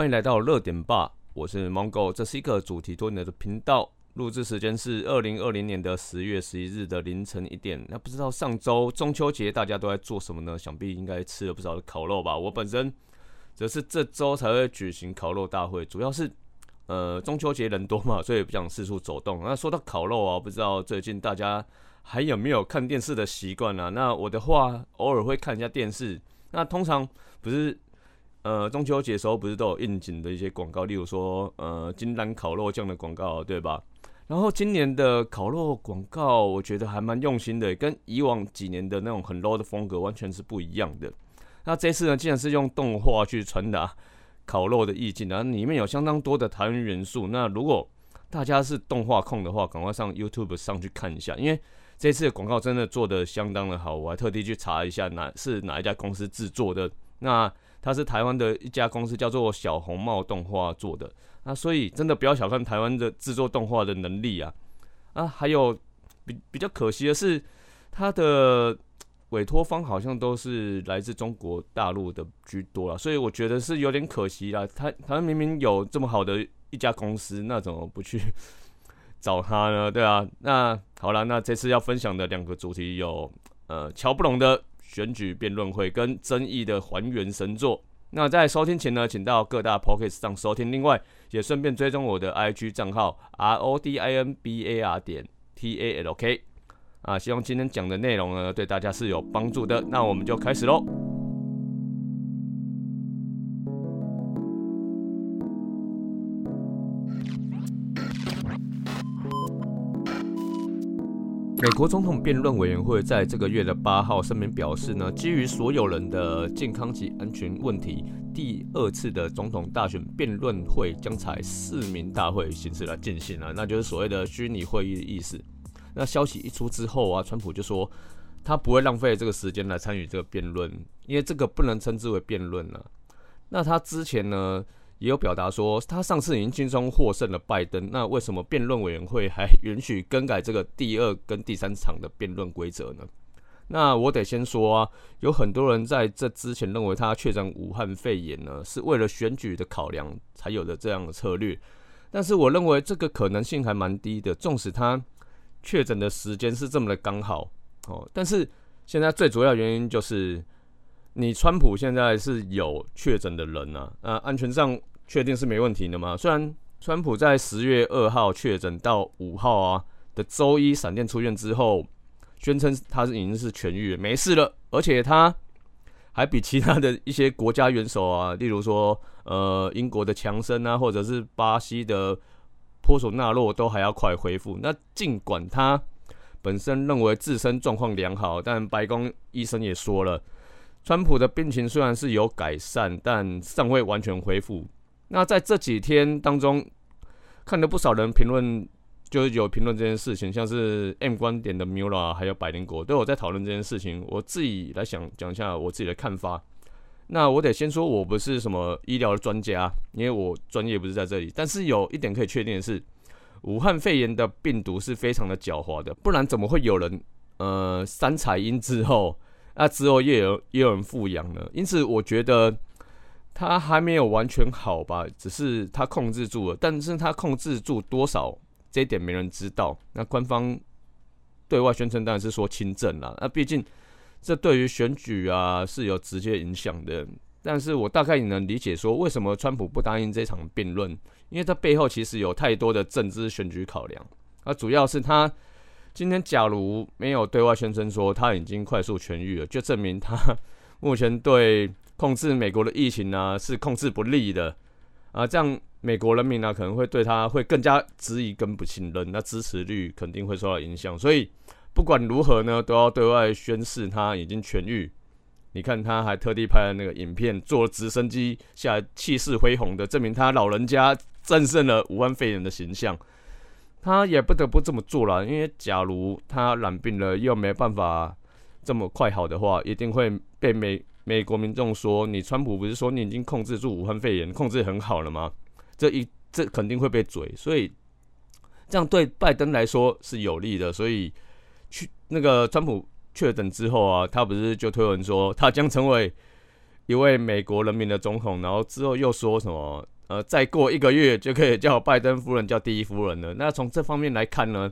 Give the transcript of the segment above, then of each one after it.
欢迎来到热点吧，我是 Mongo，这是一个主题多年的频道。录制时间是二零二零年的十月十一日的凌晨一点。那不知道上周中秋节大家都在做什么呢？想必应该吃了不少的烤肉吧。我本身则是这周才会举行烤肉大会，主要是呃中秋节人多嘛，所以不想四处走动。那说到烤肉啊，不知道最近大家还有没有看电视的习惯啊？那我的话，偶尔会看一下电视。那通常不是。呃，中秋节时候不是都有应景的一些广告，例如说呃金兰烤肉酱的广告，对吧？然后今年的烤肉广告，我觉得还蛮用心的，跟以往几年的那种很 low 的风格完全是不一样的。那这次呢，竟然是用动画去传达烤肉的意境，然后里面有相当多的台湾元素。那如果大家是动画控的话，赶快上 YouTube 上去看一下，因为这次的广告真的做的相当的好，我还特地去查一下哪是哪一家公司制作的。那它是台湾的一家公司，叫做小红帽动画做的。那所以真的不要小看台湾的制作动画的能力啊！啊，还有比比较可惜的是，它的委托方好像都是来自中国大陆的居多了，所以我觉得是有点可惜啦。他他明明有这么好的一家公司，那怎么不去找他呢？对啊，那好了，那这次要分享的两个主题有呃乔布隆的。选举辩论会跟争议的还原神作。那在收听前呢，请到各大 p o c k e t 上收听。另外，也顺便追踪我的 IG 账号 R O D I N B A R 点 T A L K。啊，希望今天讲的内容呢，对大家是有帮助的。那我们就开始喽。美国总统辩论委员会在这个月的八号声明表示呢，基于所有人的健康及安全问题，第二次的总统大选辩论会将采市民大会形式来进行了，那就是所谓的虚拟会议的意思。那消息一出之后啊，川普就说他不会浪费这个时间来参与这个辩论，因为这个不能称之为辩论了。那他之前呢？也有表达说，他上次已经轻松获胜了拜登，那为什么辩论委员会还允许更改这个第二跟第三场的辩论规则呢？那我得先说啊，有很多人在这之前认为他确诊武汉肺炎呢，是为了选举的考量才有的这样的策略，但是我认为这个可能性还蛮低的，纵使他确诊的时间是这么的刚好哦，但是现在最主要原因就是，你川普现在是有确诊的人啊，那安全上。确定是没问题的吗？虽然川普在十月二号确诊到五号啊的周一闪电出院之后，宣称他是已经是痊愈没事了，而且他还比其他的一些国家元首啊，例如说呃英国的强生啊，或者是巴西的波索纳洛都还要快恢复。那尽管他本身认为自身状况良好，但白宫医生也说了，川普的病情虽然是有改善，但尚未完全恢复。那在这几天当中，看了不少人评论，就是有评论这件事情，像是 M 观点的 Mula 还有百灵果都有在讨论这件事情。我自己来想讲一下我自己的看法。那我得先说，我不是什么医疗的专家，因为我专业不是在这里。但是有一点可以确定的是，武汉肺炎的病毒是非常的狡猾的，不然怎么会有人呃三彩阴之后，那之后也有也有人复阳呢？因此，我觉得。他还没有完全好吧，只是他控制住了，但是他控制住多少，这一点没人知道。那官方对外宣称当然是说轻症了，那毕竟这对于选举啊是有直接影响的。但是我大概也能理解说，为什么川普不答应这场辩论，因为他背后其实有太多的政治选举考量。那主要是他今天假如没有对外宣称说他已经快速痊愈了，就证明他 目前对。控制美国的疫情呢是控制不利的啊，这样美国人民呢可能会对他会更加质疑跟不信任，那支持率肯定会受到影响。所以不管如何呢，都要对外宣誓他已经痊愈。你看他还特地拍了那个影片，坐直升机下来，气势恢宏的证明他老人家战胜了武汉肺炎的形象。他也不得不这么做了，因为假如他染病了又没办法这么快好的话，一定会被美。美国民众说：“你川普不是说你已经控制住武汉肺炎，控制很好了吗？这一这肯定会被嘴，所以这样对拜登来说是有利的。所以去那个川普确诊之后啊，他不是就推文说他将成为一位美国人民的总统，然后之后又说什么？呃，再过一个月就可以叫拜登夫人叫第一夫人了。那从这方面来看呢，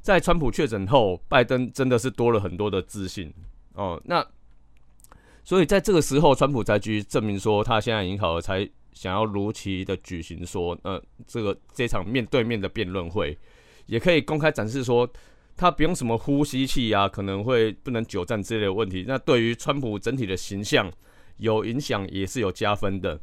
在川普确诊后，拜登真的是多了很多的自信哦。那所以在这个时候，川普才去证明说他现在已经好了，才想要如期的举行说，呃，这个这场面对面的辩论会，也可以公开展示说他不用什么呼吸器啊，可能会不能久站之类的问题。那对于川普整体的形象有影响，也是有加分的。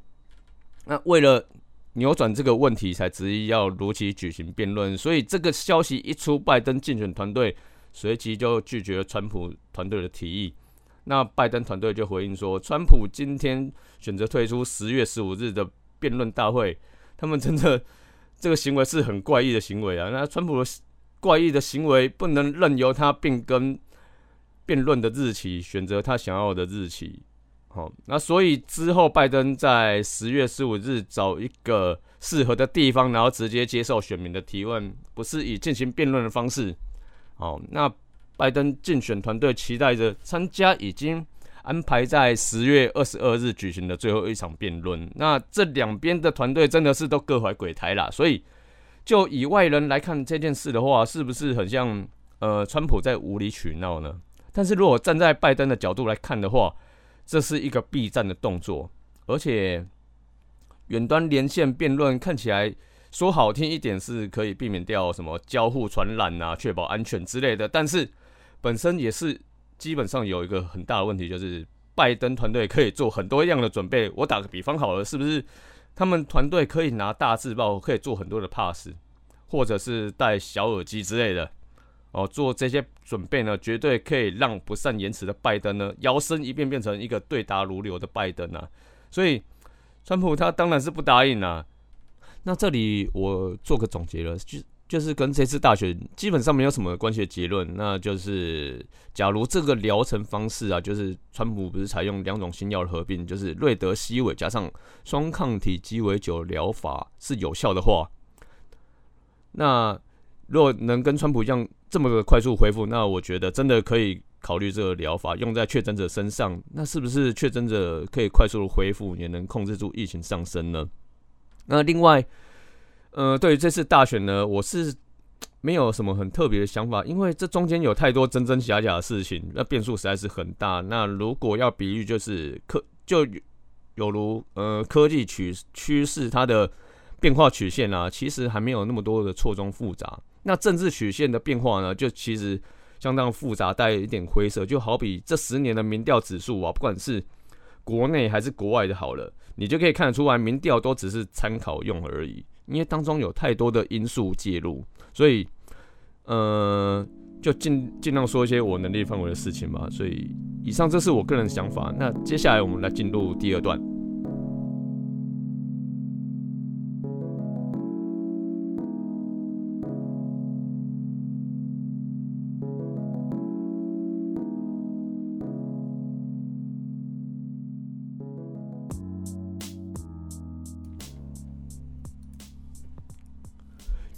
那为了扭转这个问题，才执意要如期举行辩论。所以这个消息一出，拜登竞选团队随即就拒绝川普团队的提议。那拜登团队就回应说，川普今天选择退出十月十五日的辩论大会，他们真的这个行为是很怪异的行为啊。那川普的怪异的行为不能任由他变更辩论的日期，选择他想要的日期。好，那所以之后拜登在十月十五日找一个适合的地方，然后直接接受选民的提问，不是以进行辩论的方式。好，那拜登竞选团队期待着参加已经安排在十月二十二日举行的最后一场辩论。那这两边的团队真的是都各怀鬼胎啦，所以就以外人来看这件事的话，是不是很像呃川普在无理取闹呢？但是如果站在拜登的角度来看的话，这是一个避战的动作，而且远端连线辩论看起来说好听一点是可以避免掉什么交互传染啊，确保安全之类的。但是本身也是基本上有一个很大的问题，就是拜登团队可以做很多样的准备。我打个比方好了，是不是他们团队可以拿大字报，可以做很多的 pass，或者是戴小耳机之类的？哦，做这些准备呢，绝对可以让不善言辞的拜登呢，摇身一变变成一个对答如流的拜登啊！所以，川普他当然是不答应啊。那这里我做个总结了，就就是跟这次大选基本上没有什么关系的结论，那就是假如这个疗程方式啊，就是川普不是采用两种新药的合并，就是瑞德西韦加上双抗体鸡尾酒疗法是有效的话，那如果能跟川普一样。这么个快速恢复，那我觉得真的可以考虑这个疗法用在确诊者身上。那是不是确诊者可以快速的恢复，也能控制住疫情上升呢？那另外，呃，对于这次大选呢，我是没有什么很特别的想法，因为这中间有太多真真假假的事情，那变数实在是很大。那如果要比喻，就是科就有如呃科技趋趋势它的变化曲线啊，其实还没有那么多的错综复杂。那政治曲线的变化呢，就其实相当复杂，带一点灰色。就好比这十年的民调指数啊，不管是国内还是国外的，好了，你就可以看得出来，民调都只是参考用而已，因为当中有太多的因素介入。所以，呃，就尽尽量说一些我能力范围的事情吧。所以，以上这是我个人的想法。那接下来我们来进入第二段。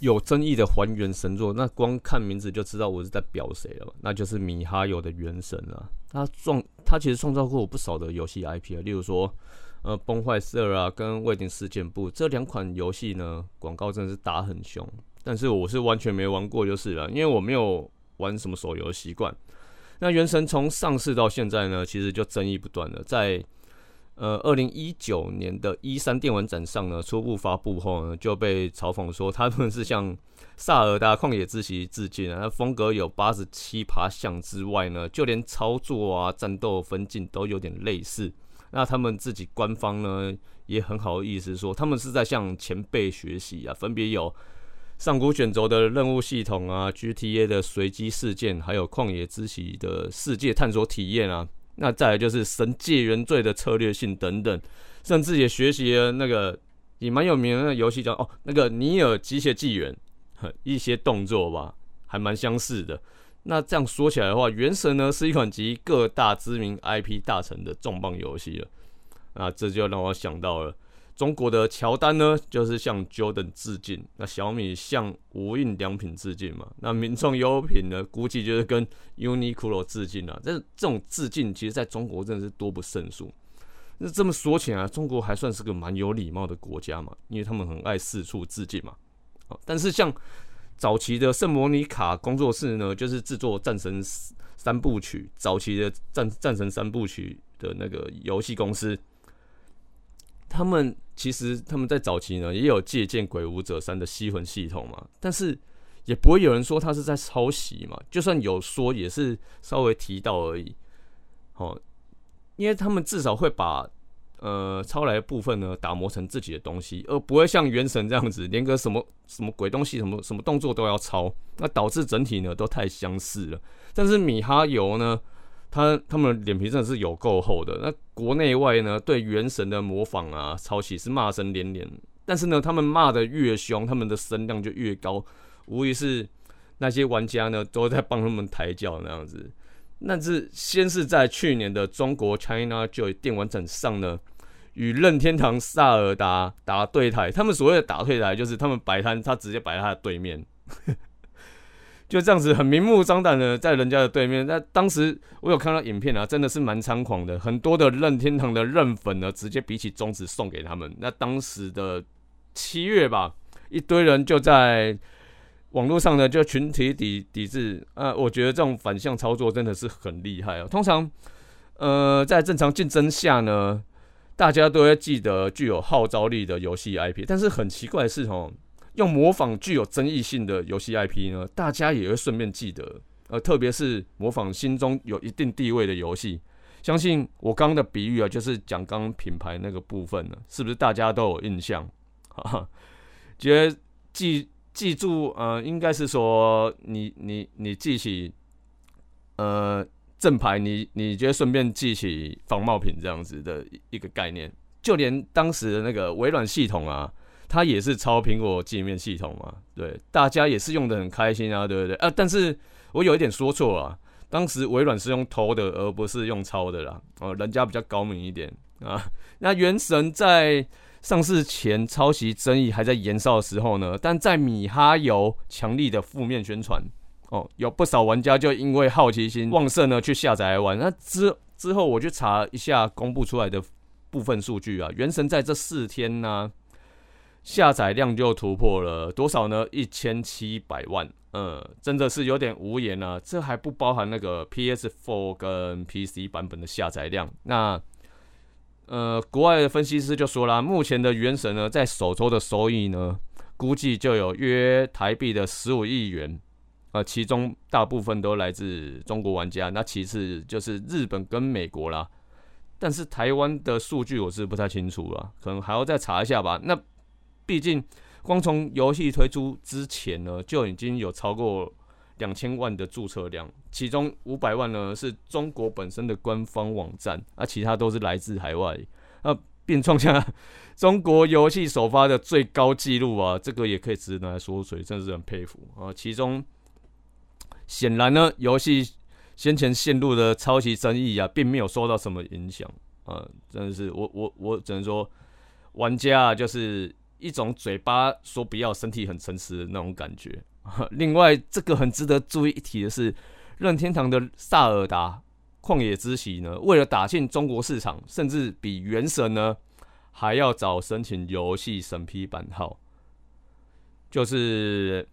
有争议的还原神作，那光看名字就知道我是在表谁了，那就是米哈游的原神啊。他创他其实创造过不少的游戏 IP 啊，例如说呃崩坏二啊跟未定事件簿这两款游戏呢，广告真的是打很凶。但是我是完全没玩过就是了，因为我没有玩什么手游习惯。那原神从上市到现在呢，其实就争议不断了，在。呃，二零一九年的一三电玩展上呢，初步发布后呢，就被嘲讽说他们是向萨尔达旷野之息致敬啊。那风格有八十七爬像之外呢，就连操作啊、战斗分镜都有点类似。那他们自己官方呢，也很好意思说，他们是在向前辈学习啊。分别有上古卷轴的任务系统啊，GTA 的随机事件，还有旷野之息的世界探索体验啊。那再来就是神界原罪的策略性等等，甚至也学习了那个也蛮有名的游戏叫哦那个尼尔机械纪元，一些动作吧，还蛮相似的。那这样说起来的话，原神呢是一款集各大知名 IP 大成的重磅游戏了。那这就让我想到了。中国的乔丹呢，就是向 Jordan 致敬；那小米向无印良品致敬嘛。那名创优品呢，估计就是跟 Uniqlo 致敬了。这这种致敬，其实在中国真的是多不胜数。那这么说起来，中国还算是个蛮有礼貌的国家嘛，因为他们很爱四处致敬嘛。啊，但是像早期的圣莫尼卡工作室呢，就是制作《战神三部曲》早期的《战战神三部曲》的那个游戏公司，他们其实他们在早期呢也有借鉴《鬼武者三》的吸魂系统嘛，但是也不会有人说他是在抄袭嘛，就算有说也是稍微提到而已。哦，因为他们至少会把。呃，抄来的部分呢，打磨成自己的东西，而不会像原神这样子，连个什么什么鬼东西、什么什么动作都要抄，那导致整体呢都太相似了。但是米哈游呢，他他们脸皮真的是有够厚的，那国内外呢对原神的模仿啊、抄袭是骂声连连。但是呢，他们骂的越凶，他们的声量就越高，无疑是那些玩家呢都在帮他们抬轿那样子。那是先是在去年的中国 China Joy 电玩展上呢，与任天堂萨尔达打对台。他们所谓的打对台，就是他们摆摊，他直接摆在他的对面，就这样子很明目张胆的在人家的对面。那当时我有看到影片啊，真的是蛮猖狂的，很多的任天堂的任粉呢，直接比起中指送给他们。那当时的七月吧，一堆人就在。网络上呢，就群体抵抵制啊，我觉得这种反向操作真的是很厉害哦。通常，呃，在正常竞争下呢，大家都会记得具有号召力的游戏 IP，但是很奇怪的是哦，用模仿具有争议性的游戏 IP 呢，大家也会顺便记得，呃，特别是模仿心中有一定地位的游戏。相信我刚刚的比喻啊，就是讲刚品牌那个部分呢，是不是大家都有印象？哈哈，觉得记。记住，呃，应该是说你你你记起，呃，正牌，你你觉得顺便记起仿冒品这样子的一个概念。就连当时的那个微软系统啊，它也是抄苹果界面系统嘛，对，大家也是用的很开心啊，对不对？啊，但是我有一点说错啊，当时微软是用偷的，而不是用抄的啦，哦，人家比较高明一点啊。那原神在。上市前抄袭争议还在延烧的时候呢，但在米哈游强力的负面宣传哦，有不少玩家就因为好奇心旺盛呢去下载玩。那之之后我去查一下公布出来的部分数据啊，原神在这四天呢下载量就突破了多少呢？一千七百万，嗯，真的是有点无言啊。这还不包含那个 PS4 跟 PC 版本的下载量。那呃，国外的分析师就说啦，目前的原神呢，在首周的收益呢，估计就有约台币的十五亿元，呃，其中大部分都来自中国玩家，那其次就是日本跟美国啦。但是台湾的数据我是不太清楚了，可能还要再查一下吧。那毕竟光从游戏推出之前呢，就已经有超过。两千万的注册量，其中五百万呢是中国本身的官方网站，啊其他都是来自海外，那并创下中国游戏首发的最高纪录啊！这个也可以值得来说嘴，真是很佩服啊！其中显然呢，游戏先前陷入的抄袭争议啊，并没有受到什么影响啊！真的是我我我只能说，玩家就是一种嘴巴说不要，身体很诚实的那种感觉。另外，这个很值得注意一提的是，任天堂的《萨尔达旷野之息》呢，为了打进中国市场，甚至比《原神》呢还要早申请游戏审批版号。就是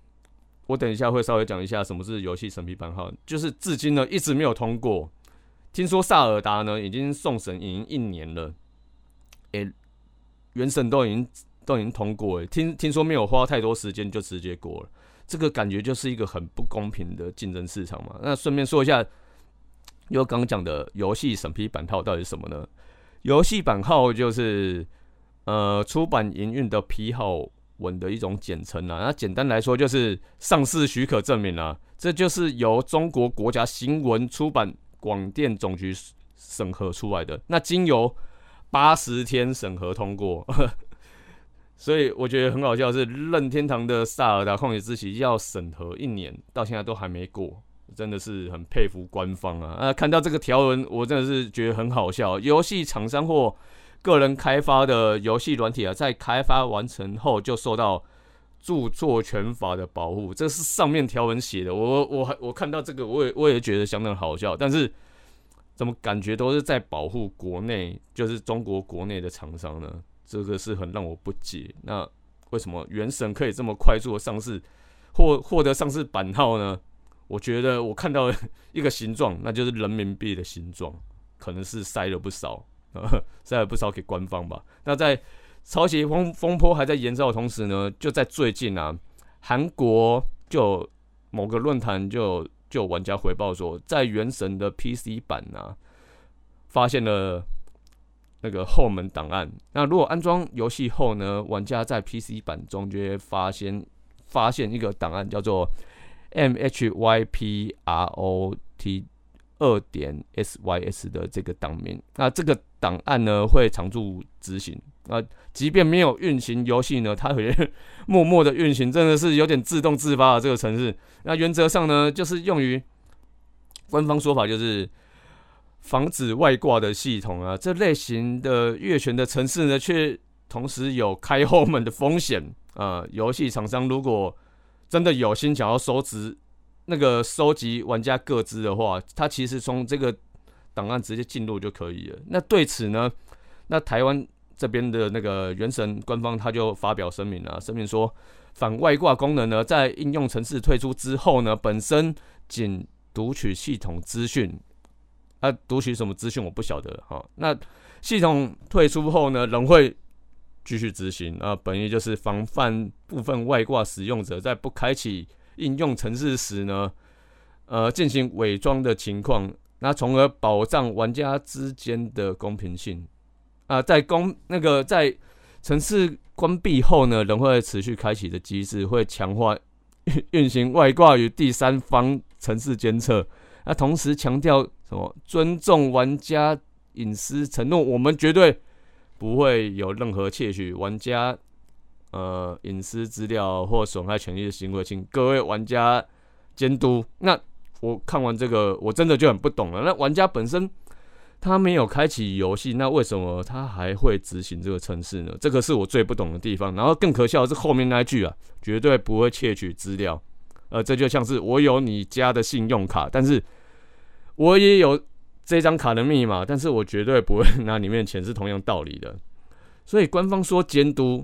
我等一下会稍微讲一下什么是游戏审批版号，就是至今呢一直没有通过。听说《萨尔达》呢已经送审已经一年了，诶，《原神》都已经都已经通过，诶，听听说没有花太多时间就直接过了。这个感觉就是一个很不公平的竞争市场嘛。那顺便说一下，又刚刚讲的游戏审批版号到底是什么呢？游戏版号就是呃出版营运的批号文的一种简称啊。那简单来说就是上市许可证明啊，这就是由中国国家新闻出版广电总局审核出来的。那经由八十天审核通过。所以我觉得很好笑，是任天堂的《萨尔达旷野之息》要审核一年，到现在都还没过，真的是很佩服官方啊！啊，看到这个条文，我真的是觉得很好笑。游戏厂商或个人开发的游戏软体啊，在开发完成后就受到著作权法的保护，这是上面条文写的。我我还我看到这个，我也我也觉得相当好笑。但是怎么感觉都是在保护国内，就是中国国内的厂商呢？这个是很让我不解。那为什么原神可以这么快速的上市，获获得上市版号呢？我觉得我看到一个形状，那就是人民币的形状，可能是塞了不少，塞了不少给官方吧。那在抄袭风风波还在延烧的同时呢，就在最近啊，韩国就某个论坛就就玩家回报说，在原神的 PC 版啊，发现了那个后门档案。那如果安装游戏后呢，玩家在 PC 版中就会发现发现一个档案叫做。M H Y P R O T 二点 S Y S 的这个档名，那这个档案呢会常驻执行啊，即便没有运行游戏呢，它会默默的运行，真的是有点自动自发的这个程式。那原则上呢，就是用于官方说法就是防止外挂的系统啊，这类型的越权的城市呢，却同时有开后门的风险啊。游戏厂商如果真的有心想要收集那个收集玩家各资的话，他其实从这个档案直接进入就可以了。那对此呢，那台湾这边的那个原神官方他就发表声明了，声明说反外挂功能呢，在应用程式退出之后呢，本身仅读取系统资讯，那，读取什么资讯我不晓得哈。那系统退出后呢，仍会。继续执行啊，本意就是防范部分外挂使用者在不开启应用程式时呢，呃，进行伪装的情况，那从而保障玩家之间的公平性啊。在公那个在程式关闭后呢，仍会持续开启的机制会强化运行外挂与第三方程式监测，那同时强调什么尊重玩家隐私承诺，我们绝对。不会有任何窃取玩家呃隐私资料或损害权利的行为，请各位玩家监督。那我看完这个，我真的就很不懂了。那玩家本身他没有开启游戏，那为什么他还会执行这个程式呢？这个是我最不懂的地方。然后更可笑的是后面那一句啊，绝对不会窃取资料。呃，这就像是我有你家的信用卡，但是我也有。这张卡的密码，但是我绝对不会拿里面钱，是同样道理的。所以官方说监督，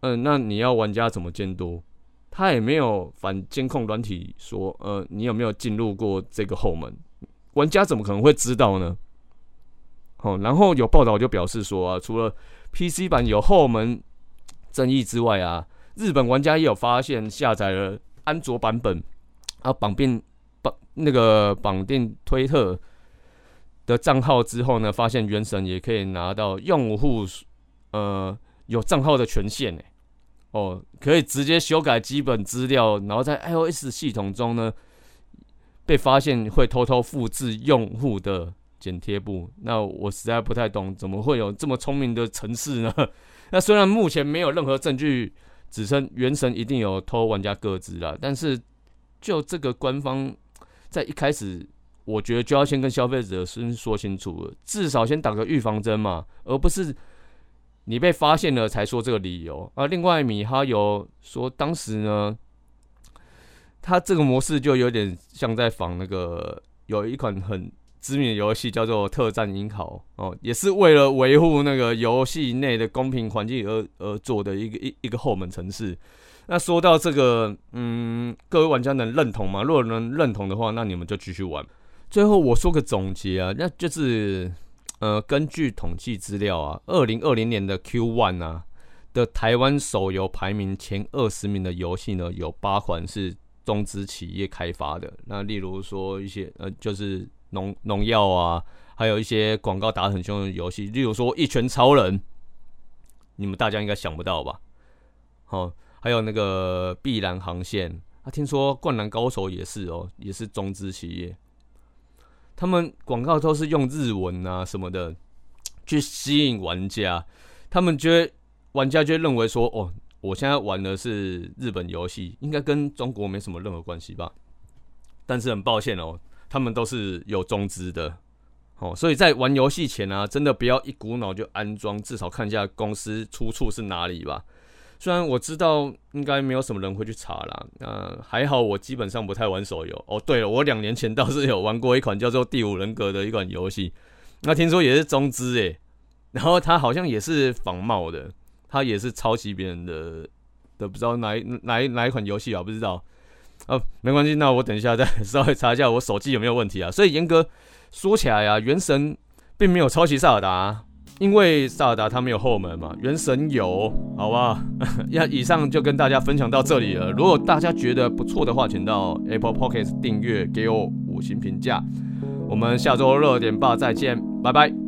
嗯，那你要玩家怎么监督？他也没有反监控软体说，呃，你有没有进入过这个后门？玩家怎么可能会知道呢？好，然后有报道就表示说啊，除了 PC 版有后门争议之外啊，日本玩家也有发现下载了安卓版本啊，绑定绑那个绑定推特。的账号之后呢，发现原神也可以拿到用户呃有账号的权限，哦，可以直接修改基本资料，然后在 iOS 系统中呢被发现会偷偷复制用户的剪贴簿。那我实在不太懂，怎么会有这么聪明的城市呢？那虽然目前没有任何证据指称原神一定有偷玩家个资啦，但是就这个官方在一开始。我觉得就要先跟消费者先说清楚了，至少先打个预防针嘛，而不是你被发现了才说这个理由。而另外，米哈游说当时呢，他这个模式就有点像在仿那个有一款很知名的游戏叫做《特战英豪》哦，也是为了维护那个游戏内的公平环境而而做的一个一一个后门城市。那说到这个，嗯，各位玩家能认同吗？如果能认同的话，那你们就继续玩。最后我说个总结啊，那就是，呃，根据统计资料啊，二零二零年的 Q One 啊的台湾手游排名前二十名的游戏呢，有八款是中资企业开发的。那例如说一些呃，就是农农药啊，还有一些广告打很凶的游戏，例如说一拳超人，你们大家应该想不到吧？好，还有那个碧蓝航线，啊，听说灌篮高手也是哦，也是中资企业。他们广告都是用日文啊什么的去吸引玩家，他们觉得玩家就认为说，哦，我现在玩的是日本游戏，应该跟中国没什么任何关系吧？但是很抱歉哦，他们都是有中资的，哦，所以在玩游戏前啊，真的不要一股脑就安装，至少看一下公司出处是哪里吧。虽然我知道应该没有什么人会去查啦，那还好我基本上不太玩手游。哦，对了，我两年前倒是有玩过一款叫做《第五人格》的一款游戏，那听说也是中资诶，然后它好像也是仿冒的，它也是抄袭别人的的，不知道哪哪哪一款游戏啊，不知道。哦，没关系，那我等一下再 稍微查一下我手机有没有问题啊。所以严格说起来啊，原神并没有抄袭塞尔达。因为萨尔达他没有后门嘛，原神有，好吧？要以上就跟大家分享到这里了。如果大家觉得不错的话，请到 Apple p o c k e t 订阅，给我五星评价。我们下周六点半再见，拜拜。